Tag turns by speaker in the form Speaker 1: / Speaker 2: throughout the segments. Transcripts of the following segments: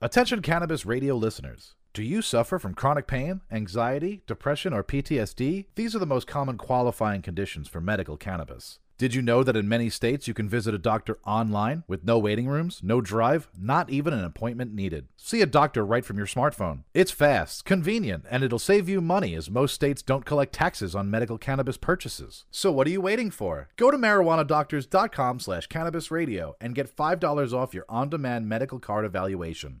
Speaker 1: Attention cannabis radio listeners. Do you suffer from chronic pain, anxiety, depression, or PTSD? These are the most common qualifying conditions for medical cannabis. Did you know that in many states you can visit a doctor online with no waiting rooms, no drive, not even an appointment needed? See a doctor right from your smartphone. It's fast, convenient, and it'll save you money as most states don't collect taxes on medical cannabis purchases. So what are you waiting for? Go to marijuanadoctors.com slash cannabis radio and get $5 off your on-demand medical card evaluation.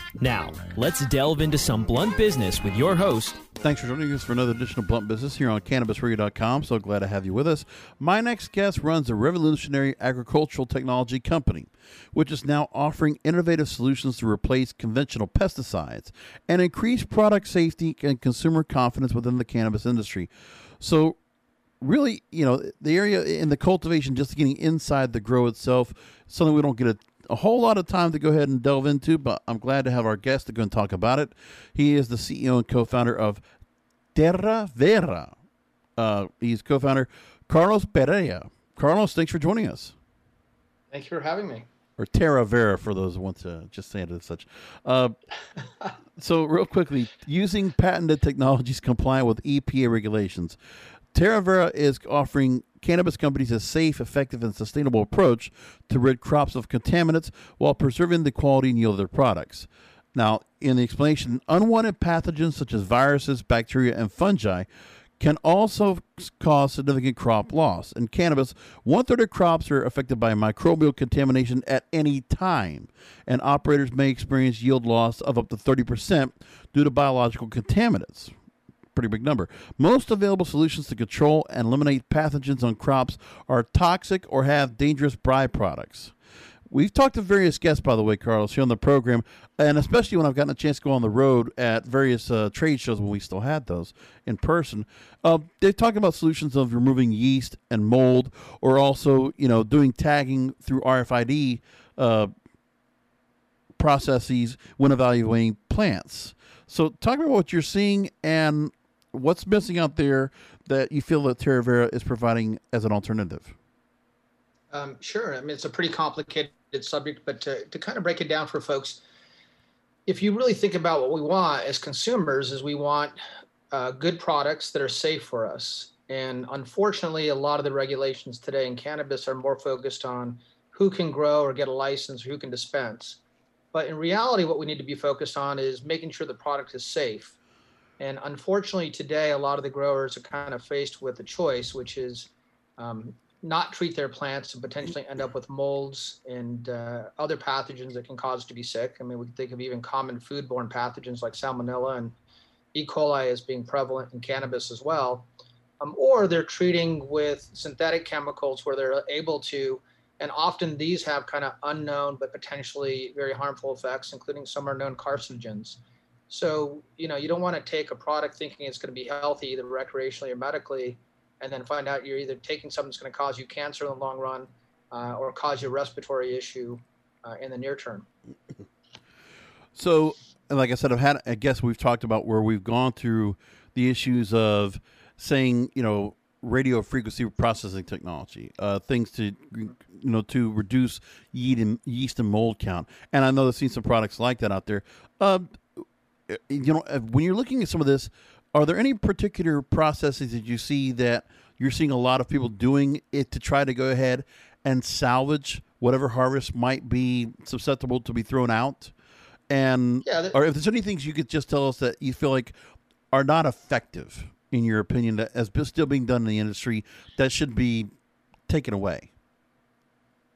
Speaker 2: Now, let's delve into some blunt business with your host.
Speaker 3: Thanks for joining us for another edition of Blunt Business here on CannabisRadio.com. So glad to have you with us. My next guest runs a revolutionary agricultural technology company, which is now offering innovative solutions to replace conventional pesticides and increase product safety and consumer confidence within the cannabis industry. So, really, you know, the area in the cultivation, just getting inside the grow itself, something we don't get a a whole lot of time to go ahead and delve into, but I'm glad to have our guest to go and talk about it. He is the CEO and co-founder of Terra Vera. Uh, he's co-founder Carlos Perea. Carlos, thanks for joining us.
Speaker 4: Thank you for having me.
Speaker 3: Or Terra Vera for those who want to just say it as such. Uh, so, real quickly, using patented technologies compliant with EPA regulations, Terra Vera is offering cannabis companies a safe, effective, and sustainable approach to rid crops of contaminants while preserving the quality and yield of their products. Now, in the explanation, unwanted pathogens such as viruses, bacteria, and fungi can also cause significant crop loss. In cannabis, one third of crops are affected by microbial contamination at any time, and operators may experience yield loss of up to 30% due to biological contaminants pretty big number. Most available solutions to control and eliminate pathogens on crops are toxic or have dangerous byproducts. We've talked to various guests, by the way, Carlos, here on the program, and especially when I've gotten a chance to go on the road at various uh, trade shows when we still had those in person. Uh, they've talked about solutions of removing yeast and mold, or also, you know, doing tagging through RFID uh, processes when evaluating plants. So, talk about what you're seeing and what's missing out there that you feel that Terra Vera is providing as an alternative?
Speaker 4: Um, sure. I mean, it's a pretty complicated subject, but to, to kind of break it down for folks, if you really think about what we want as consumers, is we want uh, good products that are safe for us. And unfortunately, a lot of the regulations today in cannabis are more focused on who can grow or get a license or who can dispense. But in reality, what we need to be focused on is making sure the product is safe and unfortunately, today, a lot of the growers are kind of faced with a choice, which is um, not treat their plants and potentially end up with molds and uh, other pathogens that can cause to be sick. I mean, we can think of even common foodborne pathogens like salmonella and E. coli as being prevalent in cannabis as well. Um, or they're treating with synthetic chemicals where they're able to, and often these have kind of unknown but potentially very harmful effects, including some are known carcinogens. So, you know, you don't want to take a product thinking it's going to be healthy, either recreationally or medically, and then find out you're either taking something that's going to cause you cancer in the long run uh, or cause you a respiratory issue uh, in the near term.
Speaker 3: So, like I said, I've had, I guess we've talked about where we've gone through the issues of saying, you know, radio frequency processing technology, uh, things to you know to reduce yeast and, mold count. And I know there's seen some products like that out there. Uh, you know, uh, when you're looking at some of this, are there any particular processes that you see that you're seeing a lot of people doing it to try to go ahead and salvage whatever harvest might be susceptible to be thrown out? And yeah, that, or if there's any things you could just tell us that you feel like are not effective in your opinion that as still being done in the industry that should be taken away.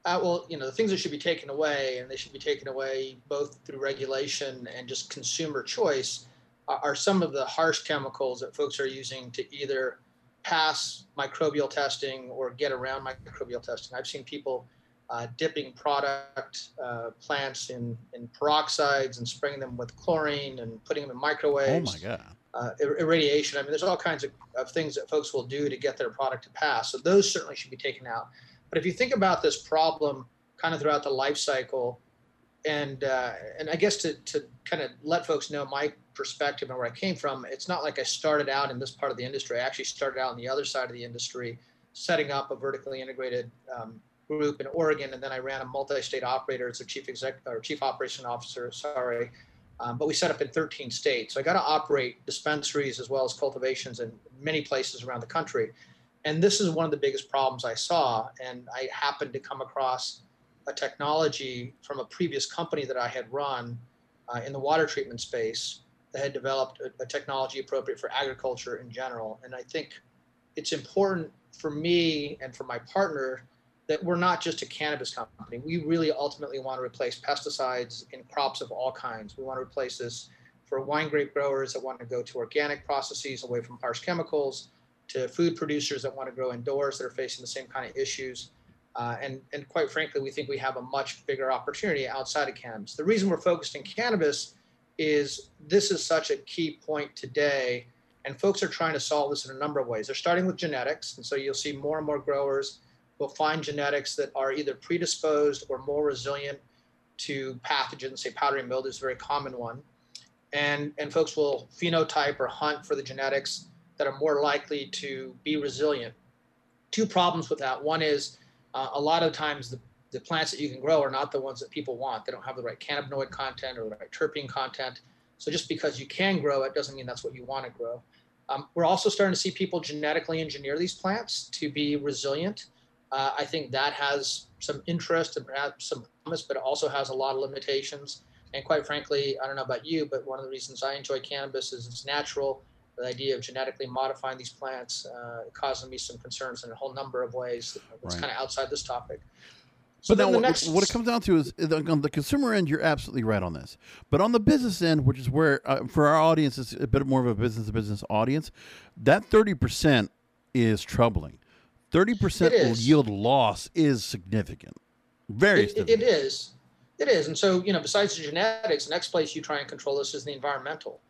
Speaker 4: Uh, well, you know, the things that should be taken away, and they should be taken away both through regulation and just consumer choice, are, are some of the harsh chemicals that folks are using to either pass microbial testing or get around microbial testing. I've seen people uh, dipping product uh, plants in, in peroxides and spraying them with chlorine and putting them in microwaves.
Speaker 3: Oh my god!
Speaker 4: uh, irradiation. I mean, there's all kinds of, of things that folks will do to get their product to pass. So those certainly should be taken out. But if you think about this problem kind of throughout the life cycle, and uh, and I guess to to kind of let folks know my perspective and where I came from, it's not like I started out in this part of the industry. I actually started out on the other side of the industry, setting up a vertically integrated um, group in Oregon, and then I ran a multi-state operator as a chief exec or chief operation officer. Sorry, um, but we set up in 13 states. So I got to operate dispensaries as well as cultivations in many places around the country. And this is one of the biggest problems I saw. And I happened to come across a technology from a previous company that I had run uh, in the water treatment space that had developed a, a technology appropriate for agriculture in general. And I think it's important for me and for my partner that we're not just a cannabis company. We really ultimately want to replace pesticides in crops of all kinds. We want to replace this for wine grape growers that want to go to organic processes away from harsh chemicals, to food producers that want to grow indoors that are facing the same kind of issues. Uh, and, and quite frankly, we think we have a much bigger opportunity outside of cannabis. The reason we're focused in cannabis is this is such a key point today, and folks are trying to solve this in a number of ways. They're starting with genetics, and so you'll see more and more growers will find genetics that are either predisposed or more resilient to pathogens. Say powdery mildew is a very common one. And, and folks will phenotype or hunt for the genetics that are more likely to be resilient. Two problems with that. One is uh, a lot of times the, the plants that you can grow are not the ones that people want. They don't have the right cannabinoid content or the right terpene content. So just because you can grow it doesn't mean that's what you want to grow. Um, we're also starting to see people genetically engineer these plants to be resilient uh, I think that has some interest and perhaps some promise, but it also has a lot of limitations. And quite frankly, I don't know about you, but one of the reasons I enjoy cannabis is it's natural. The idea of genetically modifying these plants uh, causing me some concerns in a whole number of ways. It's right. kind of outside this topic.
Speaker 3: So but now, what, next... what, it comes down to is on the consumer end, you're absolutely right on this. But on the business end, which is where, uh, for our audience, it's a bit more of a business to business audience, that 30% is troubling. Thirty percent yield loss is significant. Very
Speaker 4: it, significant. it is. It is. And so, you know, besides the genetics, the next place you try and control this is the environmental.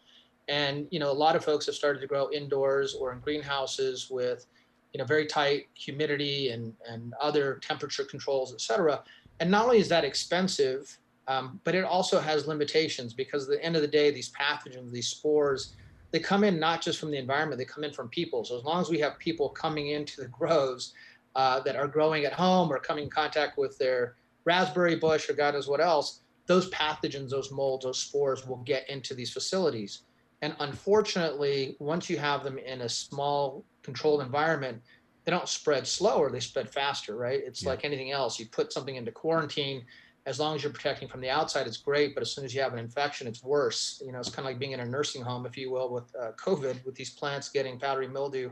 Speaker 4: And, you know, a lot of folks have started to grow indoors or in greenhouses with, you know, very tight humidity and, and other temperature controls, et cetera. And not only is that expensive, um, but it also has limitations because at the end of the day, these pathogens, these spores, they come in not just from the environment, they come in from people. So as long as we have people coming into the grows uh, that are growing at home or coming in contact with their raspberry bush or God knows what else, those pathogens, those molds, those spores will get into these facilities. And unfortunately, once you have them in a small controlled environment, they don't spread slower, they spread faster, right? It's yeah. like anything else. You put something into quarantine, as long as you're protecting from the outside, it's great. But as soon as you have an infection, it's worse. You know, it's kind of like being in a nursing home, if you will, with uh, COVID, with these plants getting powdery mildew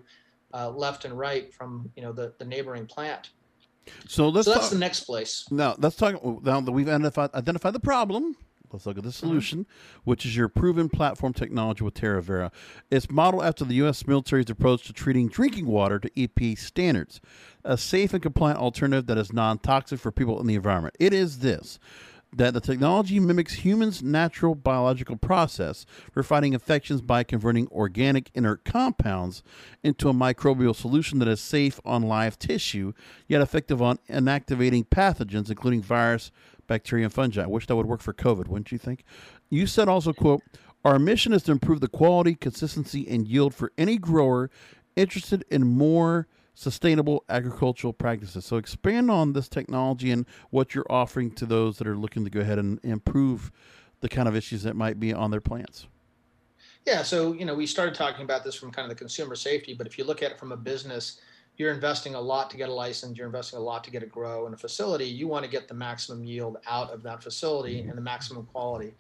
Speaker 4: uh, left and right from you know the, the neighboring plant.
Speaker 3: So let's.
Speaker 4: So that's talk, the next place.
Speaker 3: Now let's talk. Now that we've identified identified the problem, Let's look at the mm-hmm. solution, which is your proven platform technology with TerraVera. It's modeled after the U.S. military's approach to treating drinking water to EPA standards, a safe and compliant alternative that is non toxic for people in the environment. It is this that the technology mimics humans' natural biological process for fighting infections by converting organic inert compounds into a microbial solution that is safe on live tissue, yet effective on inactivating pathogens, including virus, bacteria, and fungi. I wish that would work for COVID, wouldn't you think? You said also, quote, our mission is to improve the quality, consistency, and yield for any grower interested in more sustainable agricultural practices. So expand on this technology and what you're offering to those that are looking to go ahead and improve the kind of issues that might be on their plants.
Speaker 4: Yeah, so you know, we started talking about this from kind of the consumer safety, but if you look at it from a business you're investing a lot to get a license, you're investing a lot to get a grow in a facility. You want to get the maximum yield out of that facility and the maximum quality.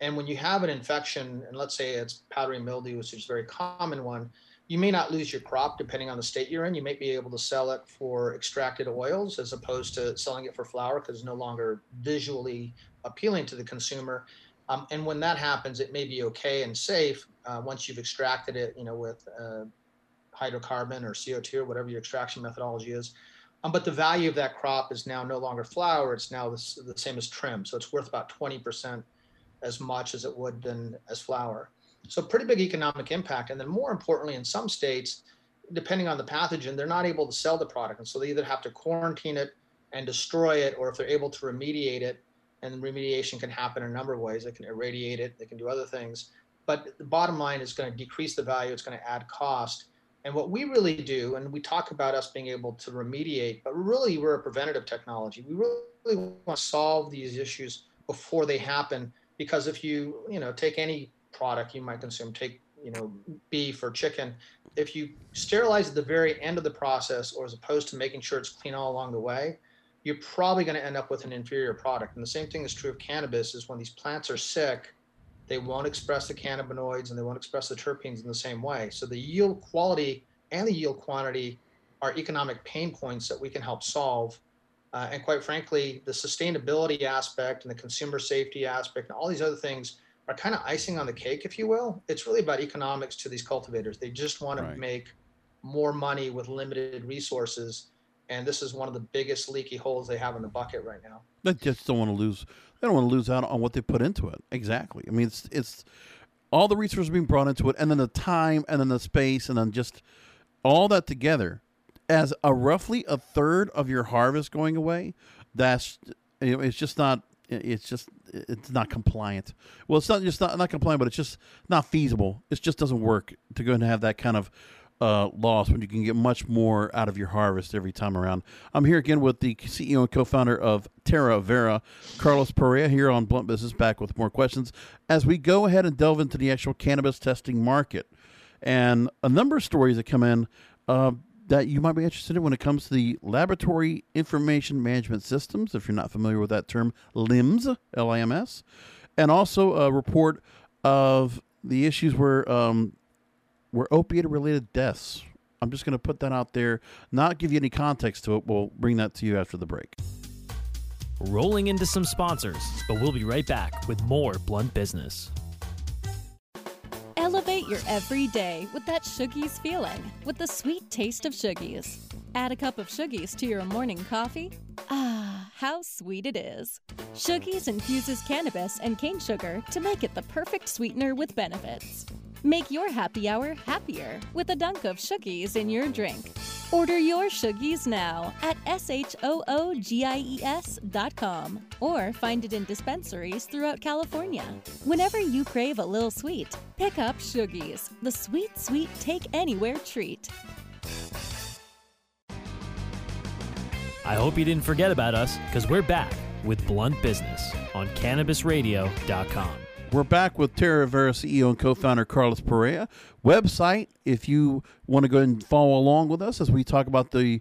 Speaker 4: And when you have an infection, and let's say it's powdery mildew, which is a very common one, you may not lose your crop depending on the state you're in. You may be able to sell it for extracted oils as opposed to selling it for flower because it's no longer visually appealing to the consumer. Um, and when that happens, it may be okay and safe uh, once you've extracted it, you know, with uh, hydrocarbon or CO2 or whatever your extraction methodology is. Um, but the value of that crop is now no longer flower; it's now the, the same as trim. So it's worth about 20% as much as it would than as flower. So pretty big economic impact. And then more importantly, in some states, depending on the pathogen, they're not able to sell the product. And so they either have to quarantine it and destroy it, or if they're able to remediate it, and remediation can happen in a number of ways. They can irradiate it, they can do other things. But the bottom line is going to decrease the value, it's going to add cost. And what we really do, and we talk about us being able to remediate, but really we're a preventative technology. We really want to solve these issues before they happen. Because if you, you know, take any product you might consume, take, you know, beef or chicken, if you sterilize at the very end of the process, or as opposed to making sure it's clean all along the way, you're probably going to end up with an inferior product. And the same thing is true of cannabis is when these plants are sick, they won't express the cannabinoids and they won't express the terpenes in the same way. So the yield quality and the yield quantity are economic pain points that we can help solve. Uh, and quite frankly, the sustainability aspect and the consumer safety aspect and all these other things are kind of icing on the cake, if you will. It's really about economics to these cultivators. They just want right. to make more money with limited resources. And this is one of the biggest leaky holes they have in the bucket right now.
Speaker 3: They just don't want to lose. They don't want to lose out on what they put into it. Exactly. I mean, it's it's all the resources being brought into it, and then the time, and then the space, and then just all that together as a roughly a third of your harvest going away. That's it's just not it's just it's not compliant. Well, it's not just not, not compliant, but it's just not feasible. It just doesn't work to go and have that kind of uh, loss when you can get much more out of your harvest every time around. I'm here again with the CEO and co-founder of Terra Vera, Carlos Perea, here on Blunt Business, back with more questions as we go ahead and delve into the actual cannabis testing market and a number of stories that come in. Uh, that you might be interested in when it comes to the Laboratory Information Management Systems, if you're not familiar with that term, LIMS, L I M S, and also a report of the issues where um, where opiate related deaths. I'm just going to put that out there, not give you any context to it. We'll bring that to you after the break.
Speaker 2: Rolling into some sponsors, but we'll be right back with more Blunt Business.
Speaker 5: Elevate your everyday with that Shoogies feeling, with the sweet taste of Shoogies. Add a cup of Shoogies to your morning coffee. Ah, how sweet it is. Shoogies infuses cannabis and cane sugar to make it the perfect sweetener with benefits. Make your happy hour happier with a dunk of Shoogies in your drink. Order your Shoogies now at S-H-O-O-G-I-E-S dot com or find it in dispensaries throughout California. Whenever you crave a little sweet, pick up Shoogies, the sweet, sweet take anywhere treat.
Speaker 2: I hope you didn't forget about us because we're back with Blunt Business on CannabisRadio.com.
Speaker 3: We're back with TerraVera CEO and co-founder Carlos Perea. Website, if you want to go and follow along with us as we talk about the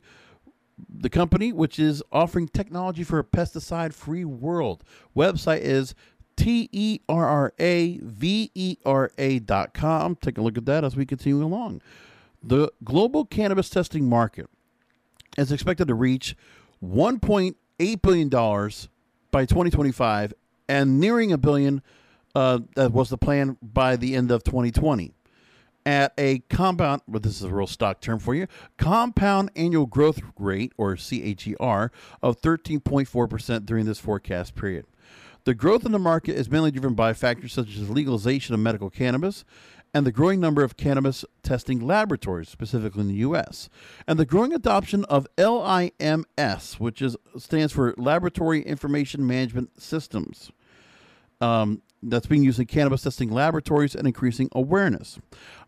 Speaker 3: the company, which is offering technology for a pesticide-free world. Website is T E R R A V E R A dot com. Take a look at that as we continue along. The global cannabis testing market is expected to reach $1.8 billion by 2025 and nearing a billion uh, that was the plan by the end of 2020 at a compound, but this is a real stock term for you, compound annual growth rate, or CAGR, of 13.4% during this forecast period. The growth in the market is mainly driven by factors such as legalization of medical cannabis and the growing number of cannabis testing laboratories, specifically in the U.S., and the growing adoption of LIMS, which is, stands for Laboratory Information Management Systems. Um, that's being used in cannabis testing laboratories and increasing awareness.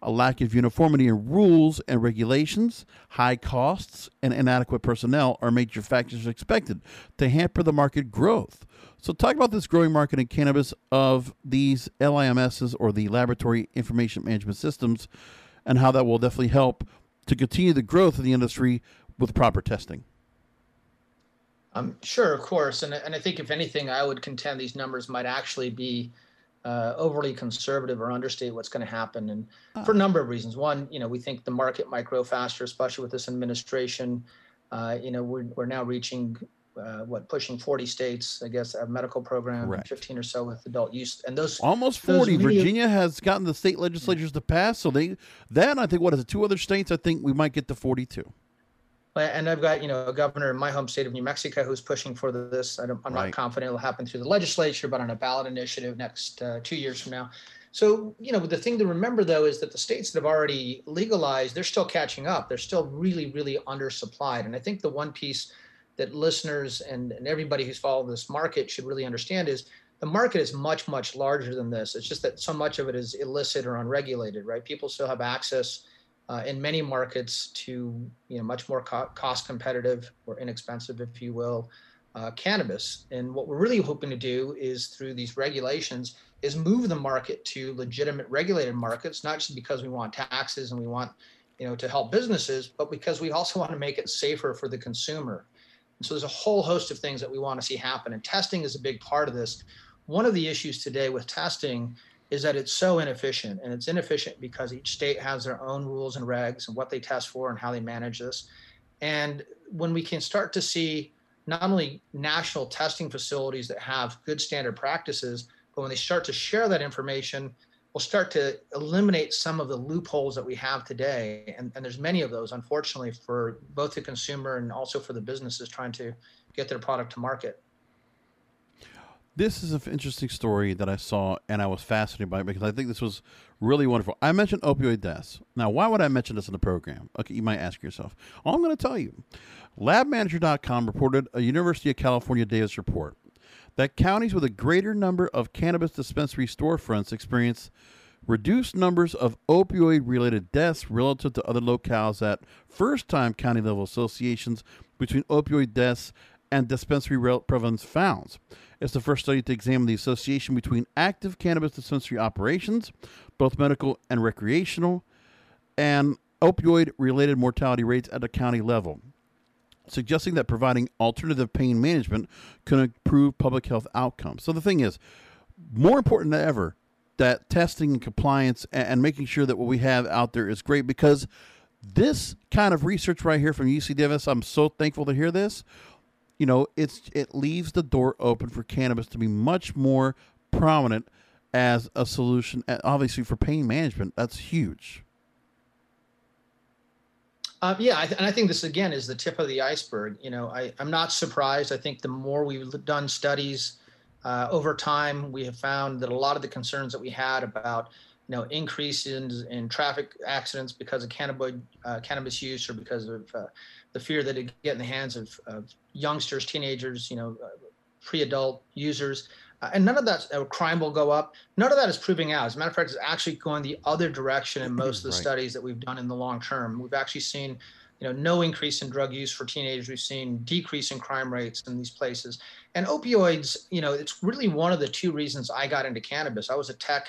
Speaker 3: A lack of uniformity in rules and regulations, high costs, and inadequate personnel are major factors expected to hamper the market growth. So, talk about this growing market in cannabis of these LIMSs or the Laboratory Information Management Systems and how that will definitely help to continue the growth of the industry with proper testing.
Speaker 4: Um, sure, of course, and and I think if anything, I would contend these numbers might actually be uh, overly conservative or understate what's going to happen, and uh. for a number of reasons. One, you know, we think the market might grow faster, especially with this administration. Uh, you know, we're we're now reaching uh, what pushing 40 states, I guess, a medical program, Correct. 15 or so with adult use, and those
Speaker 3: almost 40. Those Virginia has gotten the state legislatures to pass, so they then I think what is it? Two other states, I think we might get to 42
Speaker 4: and I've got you know a governor in my home state of New Mexico who's pushing for this. I am right. not confident it'll happen through the legislature, but on a ballot initiative next uh, two years from now. So, you know, the thing to remember though is that the states that have already legalized, they're still catching up. They're still really, really undersupplied. And I think the one piece that listeners and, and everybody who's followed this market should really understand is the market is much, much larger than this. It's just that so much of it is illicit or unregulated, right? People still have access uh, in many markets to, you know, much more co- cost competitive or inexpensive, if you will, uh, cannabis. And what we're really hoping to do is through these regulations is move the market to legitimate regulated markets, not just because we want taxes and we want, you know, to help businesses, but because we also want to make it safer for the consumer. And so there's a whole host of things that we want to see happen. And testing is a big part of this one of the issues today with testing is that it's so inefficient and it's inefficient because each state has their own rules and regs and what they test for and how they manage this. And when we can start to see not only national testing facilities that have good standard practices but when they start to share that information we'll start to eliminate some of the loopholes that we have today. And, and there's many of those unfortunately for both the consumer and also for the businesses trying to get their product to market
Speaker 3: this is an interesting story that I saw and I was fascinated by it because I think this was really wonderful. I mentioned opioid deaths. Now, why would I mention this in the program? Okay, you might ask yourself. All I'm going to tell you LabManager.com reported a University of California Davis report that counties with a greater number of cannabis dispensary storefronts experience reduced numbers of opioid related deaths relative to other locales at first time county level associations between opioid deaths and dispensary prevalence found. It's the first study to examine the association between active cannabis dispensary operations, both medical and recreational, and opioid related mortality rates at the county level, suggesting that providing alternative pain management can improve public health outcomes. So the thing is, more important than ever, that testing and compliance and making sure that what we have out there is great because this kind of research right here from UC Davis, I'm so thankful to hear this, you know, it's it leaves the door open for cannabis to be much more prominent as a solution. Obviously, for pain management, that's huge.
Speaker 4: Uh, yeah, I th- and I think this again is the tip of the iceberg. You know, I, I'm not surprised. I think the more we've done studies uh, over time, we have found that a lot of the concerns that we had about you know increases in, in traffic accidents because of cannabis uh, cannabis use or because of uh, the fear that it get in the hands of, of youngsters, teenagers, you know, uh, pre-adult users, uh, and none of that uh, crime will go up. None of that is proving out. As a matter of fact, it's actually going the other direction in most of the right. studies that we've done in the long term. We've actually seen, you know, no increase in drug use for teenagers. We've seen decrease in crime rates in these places. And opioids, you know, it's really one of the two reasons I got into cannabis. I was a tech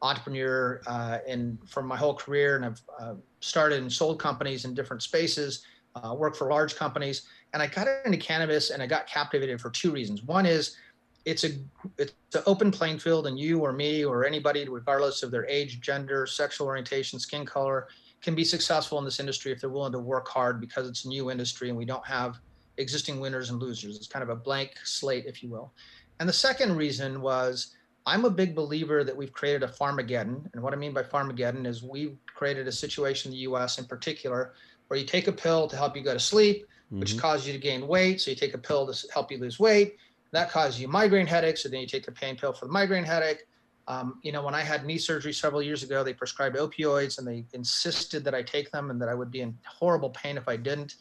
Speaker 4: entrepreneur uh, and for my whole career, and I've uh, started and sold companies in different spaces uh, work for large companies, and I got into cannabis and I got captivated for two reasons. One is it's a it's an open playing field, and you or me or anybody, regardless of their age, gender, sexual orientation, skin color, can be successful in this industry if they're willing to work hard because it's a new industry and we don't have existing winners and losers. It's kind of a blank slate, if you will. And the second reason was I'm a big believer that we've created a Farmageddon. And what I mean by Farmageddon is we've created a situation in the US in particular where you take a pill to help you go to sleep, which mm-hmm. causes you to gain weight. So you take a pill to help you lose weight. That causes you migraine headaches. So then you take a pain pill for the migraine headache. Um, you know, when I had knee surgery several years ago, they prescribed opioids and they insisted that I take them and that I would be in horrible pain if I didn't.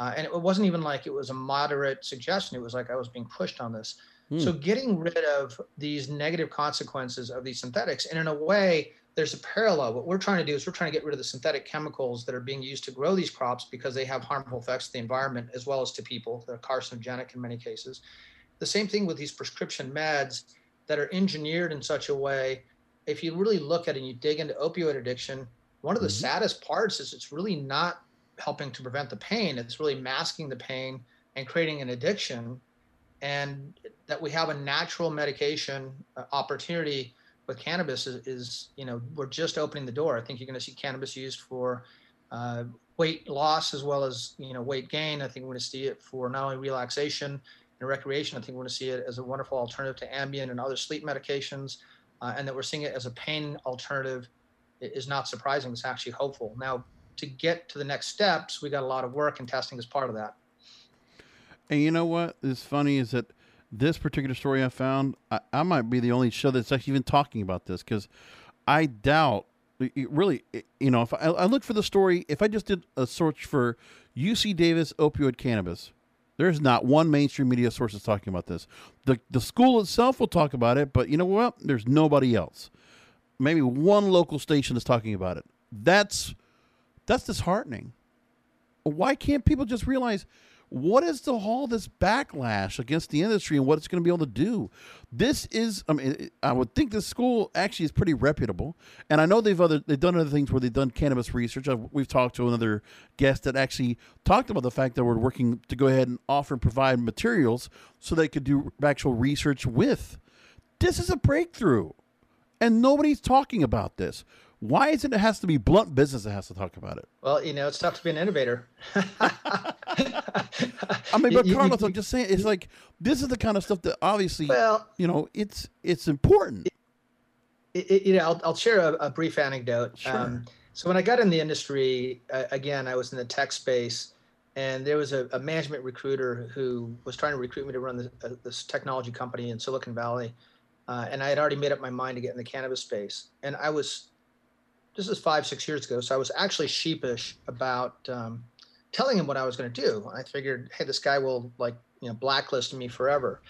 Speaker 4: Uh, and it wasn't even like it was a moderate suggestion. It was like I was being pushed on this. Mm. So getting rid of these negative consequences of these synthetics, and in a way, there's a parallel. What we're trying to do is we're trying to get rid of the synthetic chemicals that are being used to grow these crops because they have harmful effects to the environment as well as to people. They're carcinogenic in many cases. The same thing with these prescription meds that are engineered in such a way. If you really look at it and you dig into opioid addiction, one of the mm-hmm. saddest parts is it's really not helping to prevent the pain. It's really masking the pain and creating an addiction. And that we have a natural medication uh, opportunity with cannabis is, is, you know we're just opening the door. I think you're going to see cannabis used for uh, weight loss as well as you know weight gain. I think we're going to see it for not only relaxation and recreation. I think we're going to see it as a wonderful alternative to Ambien and other sleep medications, uh, and that we're seeing it as a pain alternative is not surprising. It's actually hopeful. Now, to get to the next steps, we got a lot of work and testing as part of that.
Speaker 3: And you know what is funny is that this particular story I found, I, I, might be the only show that's actually even talking about this because I doubt really, you know, if I, I look for the story, if I just did a search for UC Davis opioid cannabis, there's not one mainstream media source that's talking about this. The the school itself will talk about it, but you know what? There's nobody else. Maybe one local station is talking about it. That's that's disheartening. Why can't people just realize what is the all this backlash against the industry and what it's going to be able to do? This is, I mean, I would think this school actually is pretty reputable, and I know they've other they've done other things where they've done cannabis research. I've, we've talked to another guest that actually talked about the fact that we're working to go ahead and offer and provide materials so they could do actual research with. This is a breakthrough, and nobody's talking about this. Why is it it has to be blunt business that has to talk about it?
Speaker 4: Well, you know, it's tough to be an innovator.
Speaker 3: I mean, but Carlos, I'm just saying, it's like this is the kind of stuff that obviously, well, you know, it's it's important.
Speaker 4: It, it, you know, I'll, I'll share a, a brief anecdote. Sure. Um, so when I got in the industry, uh, again, I was in the tech space, and there was a, a, management recruiter who was trying to recruit me to run this, uh, this technology company in Silicon Valley, uh, and I had already made up my mind to get in the cannabis space, and I was this is five, six years ago. So I was actually sheepish about um, telling him what I was going to do. I figured, hey, this guy will like, you know, blacklist me forever.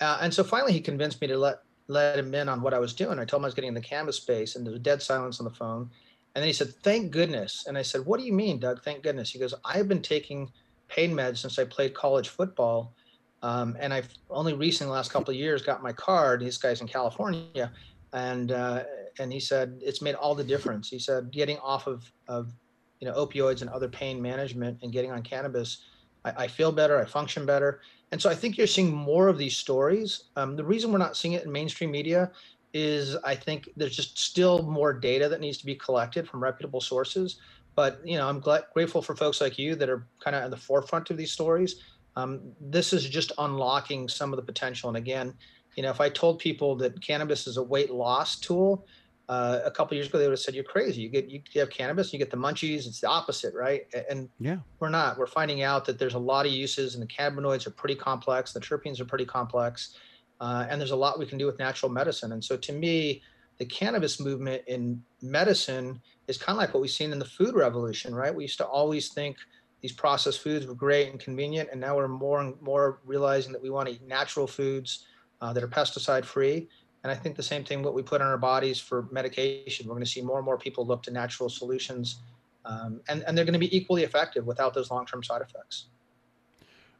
Speaker 4: Uh, and so finally he convinced me to let, let him in on what I was doing. I told him I was getting in the cannabis space and there was dead silence on the phone. And then he said, thank goodness. And I said, what do you mean, Doug? Thank goodness. He goes, I've been taking pain meds since I played college football. Um, and I've only recently, last couple of years, got my card. This guy's in California and uh, and he said it's made all the difference. He said getting off of of you know opioids and other pain management and getting on cannabis, I, I feel better, I function better, and so I think you're seeing more of these stories. Um, the reason we're not seeing it in mainstream media is I think there's just still more data that needs to be collected from reputable sources. But you know, I'm grateful for folks like you that are kind of at the forefront of these stories. Um, this is just unlocking some of the potential. And again, you know, if I told people that cannabis is a weight loss tool, uh, a couple years ago they would have said you're crazy. You get you have cannabis, you get the munchies. It's the opposite, right? And
Speaker 3: yeah,
Speaker 4: we're not. We're finding out that there's a lot of uses, and the cannabinoids are pretty complex. The terpenes are pretty complex, uh, and there's a lot we can do with natural medicine. And so, to me, the cannabis movement in medicine is kind of like what we've seen in the food revolution, right? We used to always think these processed foods were great and convenient, and now we're more and more realizing that we want to eat natural foods uh, that are pesticide free. And I think the same thing what we put on our bodies for medication. We're going to see more and more people look to natural solutions, um, and and they're going to be equally effective without those long term side effects.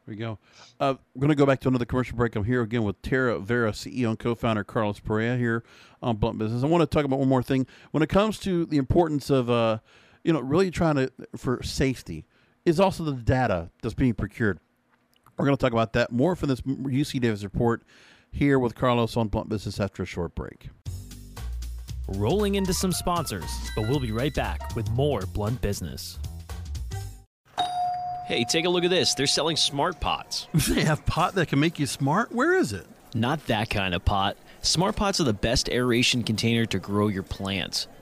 Speaker 3: There we go. Uh, we're going to go back to another commercial break. I'm here again with TerraVera, CEO and co-founder Carlos Perea here on Blunt Business. I want to talk about one more thing. When it comes to the importance of, uh, you know, really trying to for safety, is also the data that's being procured. We're going to talk about that more from this UC Davis report here with Carlos on Blunt Business after a short break.
Speaker 2: Rolling into some sponsors, but we'll be right back with more Blunt Business. Hey, take a look at this. They're selling smart pots.
Speaker 3: They have pot that can make you smart? Where is it?
Speaker 2: Not that kind of pot. Smart pots are the best aeration container to grow your plants.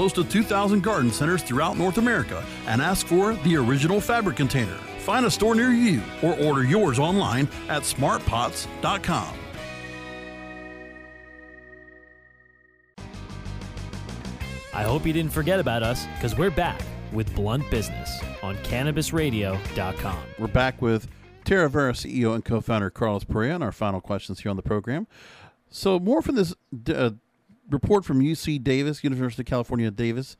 Speaker 3: close to 2,000 garden centers throughout North America and ask for the original fabric container. Find a store near you or order yours online at smartpots.com.
Speaker 2: I hope you didn't forget about us because we're back with Blunt Business on CannabisRadio.com.
Speaker 3: We're back with TerraVera CEO and co founder Carlos Perea and our final questions here on the program. So, more from this uh, report from UC Davis, University of California, Davis.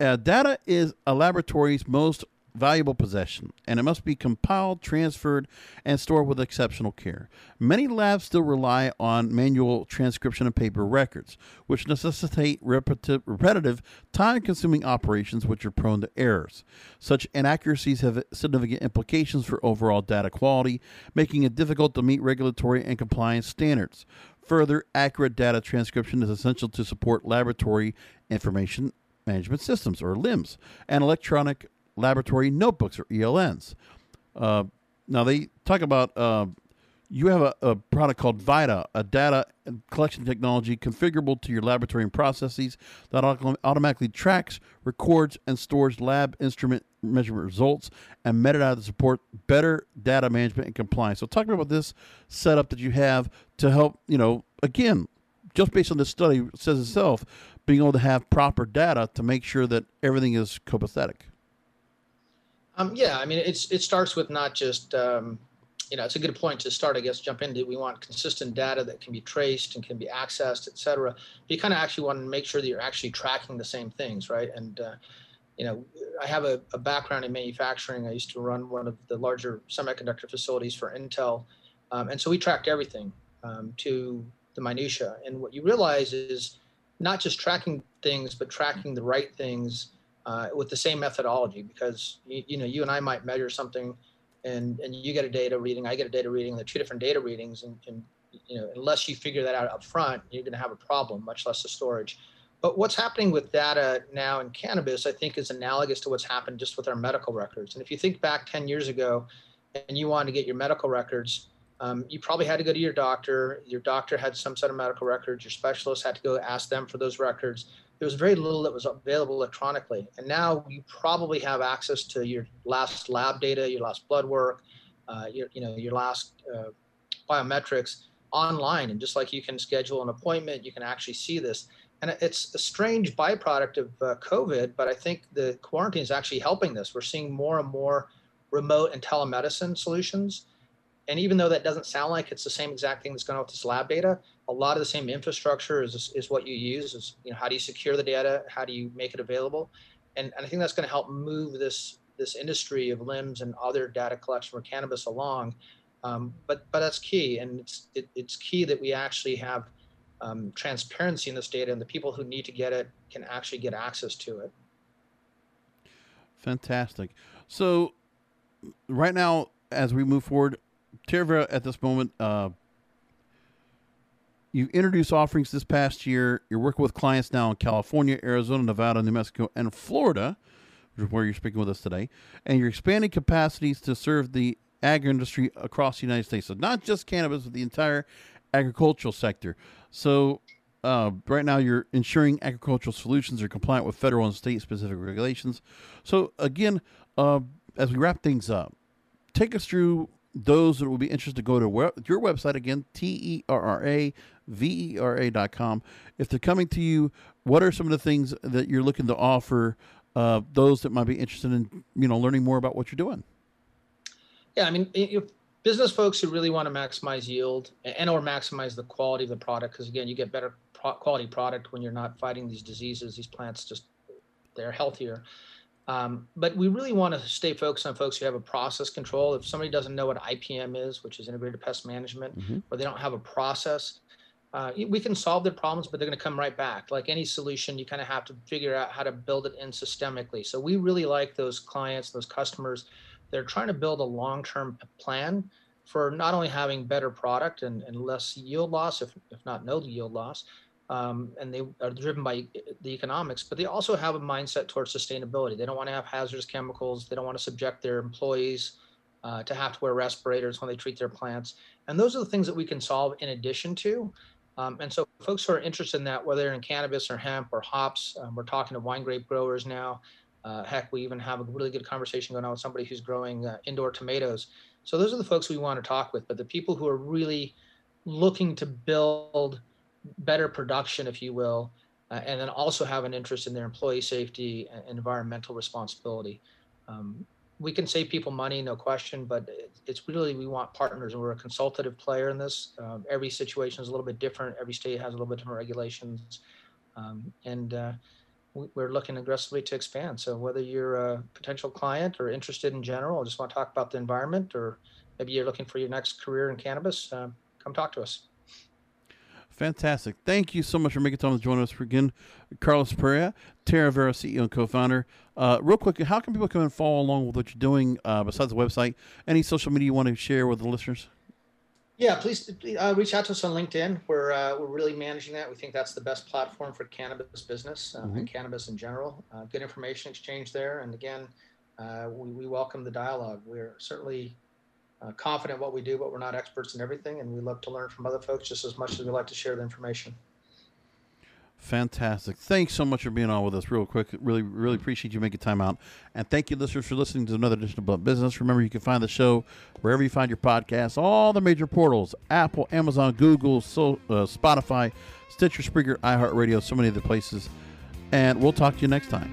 Speaker 3: Uh, data is a laboratory's most valuable possession, and it must be compiled, transferred, and stored with exceptional care. Many labs still rely on manual transcription of paper records, which necessitate repetitive, time consuming operations which are prone to errors. Such inaccuracies have significant implications for overall data quality, making it difficult to meet regulatory and compliance standards. Further, accurate data transcription is essential to support laboratory information management systems, or LIMS, and electronic laboratory notebooks, or ELNs. Uh, now, they talk about uh, you have a, a, product called VITA, a data collection technology configurable to your laboratory and processes that automatically tracks, records, and stores lab instrument measurement results and metadata to support better data management and compliance. So, talk about this setup that you have to help, you know, again, just based on this study, says itself, being able to have proper data to make sure that everything is copacetic.
Speaker 4: Um, yeah, I mean, it's it starts with not just um, you know, it's a good point to start, I guess, jump into. We want consistent data that can be traced and can be accessed, et cetera. But you kind of actually want to make sure that you're actually tracking the same things, right? And, uh, you know, I have a, a, background in manufacturing. I used to run one of the larger semiconductor facilities for Intel. Um, and so we tracked everything um, to the minutia. And what you realize is not just tracking things, but tracking the right things uh, with the same methodology. Because, you, you know, you and I might measure something – and and you get a data reading, I get a data reading, they're two different data readings, and, and you know unless you figure that out up front, you're going to have a problem, much less the storage. But what's happening with data now in cannabis, I think, is analogous to what's happened just with our medical records. And if you think back 10 years ago, and you wanted to get your medical records, um, you probably had to go to your doctor. Your doctor had some set of medical records. Your specialist had to go ask them for those records there was very little that was available electronically. And now you probably have access to your last lab data, your last blood work, uh, your, you know, your last uh, biometrics online. And just like you can schedule an appointment, you can actually see this. And it's a strange byproduct of uh, COVID, but I think the quarantine is actually helping this. We're seeing more and more remote and telemedicine solutions. And even though that doesn't sound like it's the same exact thing that's going on with this lab data, a lot of the same infrastructure is, is what you use is you know how do you secure the data how do you make it available and, and i think that's going to help move this this industry of LIMS and other data collection for cannabis along um, but but that's key and it's it, it's key that we actually have um, transparency in this data and the people who need to get it can actually get access to it
Speaker 3: fantastic so right now as we move forward TerraVera at this moment uh, you introduced offerings this past year. You're working with clients now in California, Arizona, Nevada, New Mexico, and Florida, which is where you're speaking with us today. And you're expanding capacities to serve the agri industry across the United States. So not just cannabis, but the entire agricultural sector. So uh, right now, you're ensuring agricultural solutions are compliant with federal and state specific regulations. So again, uh, as we wrap things up, take us through those that will be interested to go to your website again, T E R R A V E R A dot com. If they're coming to you, what are some of the things that you're looking to offer uh, those that might be interested in you know learning more about what you're doing?
Speaker 4: Yeah, I mean, if business folks who really want to maximize yield and or maximize the quality of the product, because again, you get better pro- quality product when you're not fighting these diseases. These plants just they're healthier. Um, but we really want to stay focused on folks who have a process control. If somebody doesn't know what IPM is, which is integrated pest management, mm-hmm. or they don't have a process, uh, we can solve their problems, but they're going to come right back. Like any solution, you kind of have to figure out how to build it in systemically. So we really like those clients, those customers. They're trying to build a long-term plan for not only having better product and, and less yield loss, if, if not no yield loss, um, and they are driven by the economics, but they also have a mindset towards sustainability. They don't want to have hazardous chemicals. They don't want to subject their employees uh, to have to wear respirators when they treat their plants. And those are the things that we can solve in addition to. Um, and so, folks who are interested in that, whether in cannabis or hemp or hops, um, we're talking to wine grape growers now. Uh, heck, we even have a really good conversation going on with somebody who's growing uh, indoor tomatoes. So, those are the folks we want to talk with. But the people who are really looking to build better production, if you will, uh, and then also have an interest in their employee safety and environmental responsibility. Um, we can save people money, no question, but it's really we want partners, and we're a consultative player in this. Um, every situation is a little bit different. Every state has a little bit different regulations, um, and uh, we're looking aggressively to expand. So whether you're a potential client or interested in general, or just want to talk about the environment, or maybe you're looking for your next career in cannabis, uh, come talk to us.
Speaker 3: Fantastic. Thank you so much for making time to join us again. Carlos Perea, TerraVera CEO and co-founder. Uh, real quick, how can people come and follow along with what you're doing uh, besides the website? Any social media you want to share with the listeners?
Speaker 4: Yeah, please uh, reach out to us on LinkedIn. We're uh, we're really managing that. We think that's the best platform for cannabis business uh, mm-hmm. and cannabis in general. Uh, good information exchange there, and again, uh, we, we welcome the dialogue. We're certainly uh, confident what we do, but we're not experts in everything, and we love to learn from other folks just as much as we like to share the information.
Speaker 3: Fantastic. Thanks so much for being on with us real quick. Really, really appreciate you making time out. And thank you, listeners, for listening to another edition of Blunt Business. Remember, you can find the show wherever you find your podcasts, all the major portals Apple, Amazon, Google, so, uh, Spotify, Stitcher, Spreaker, iHeartRadio, so many other places. And we'll talk to you next time.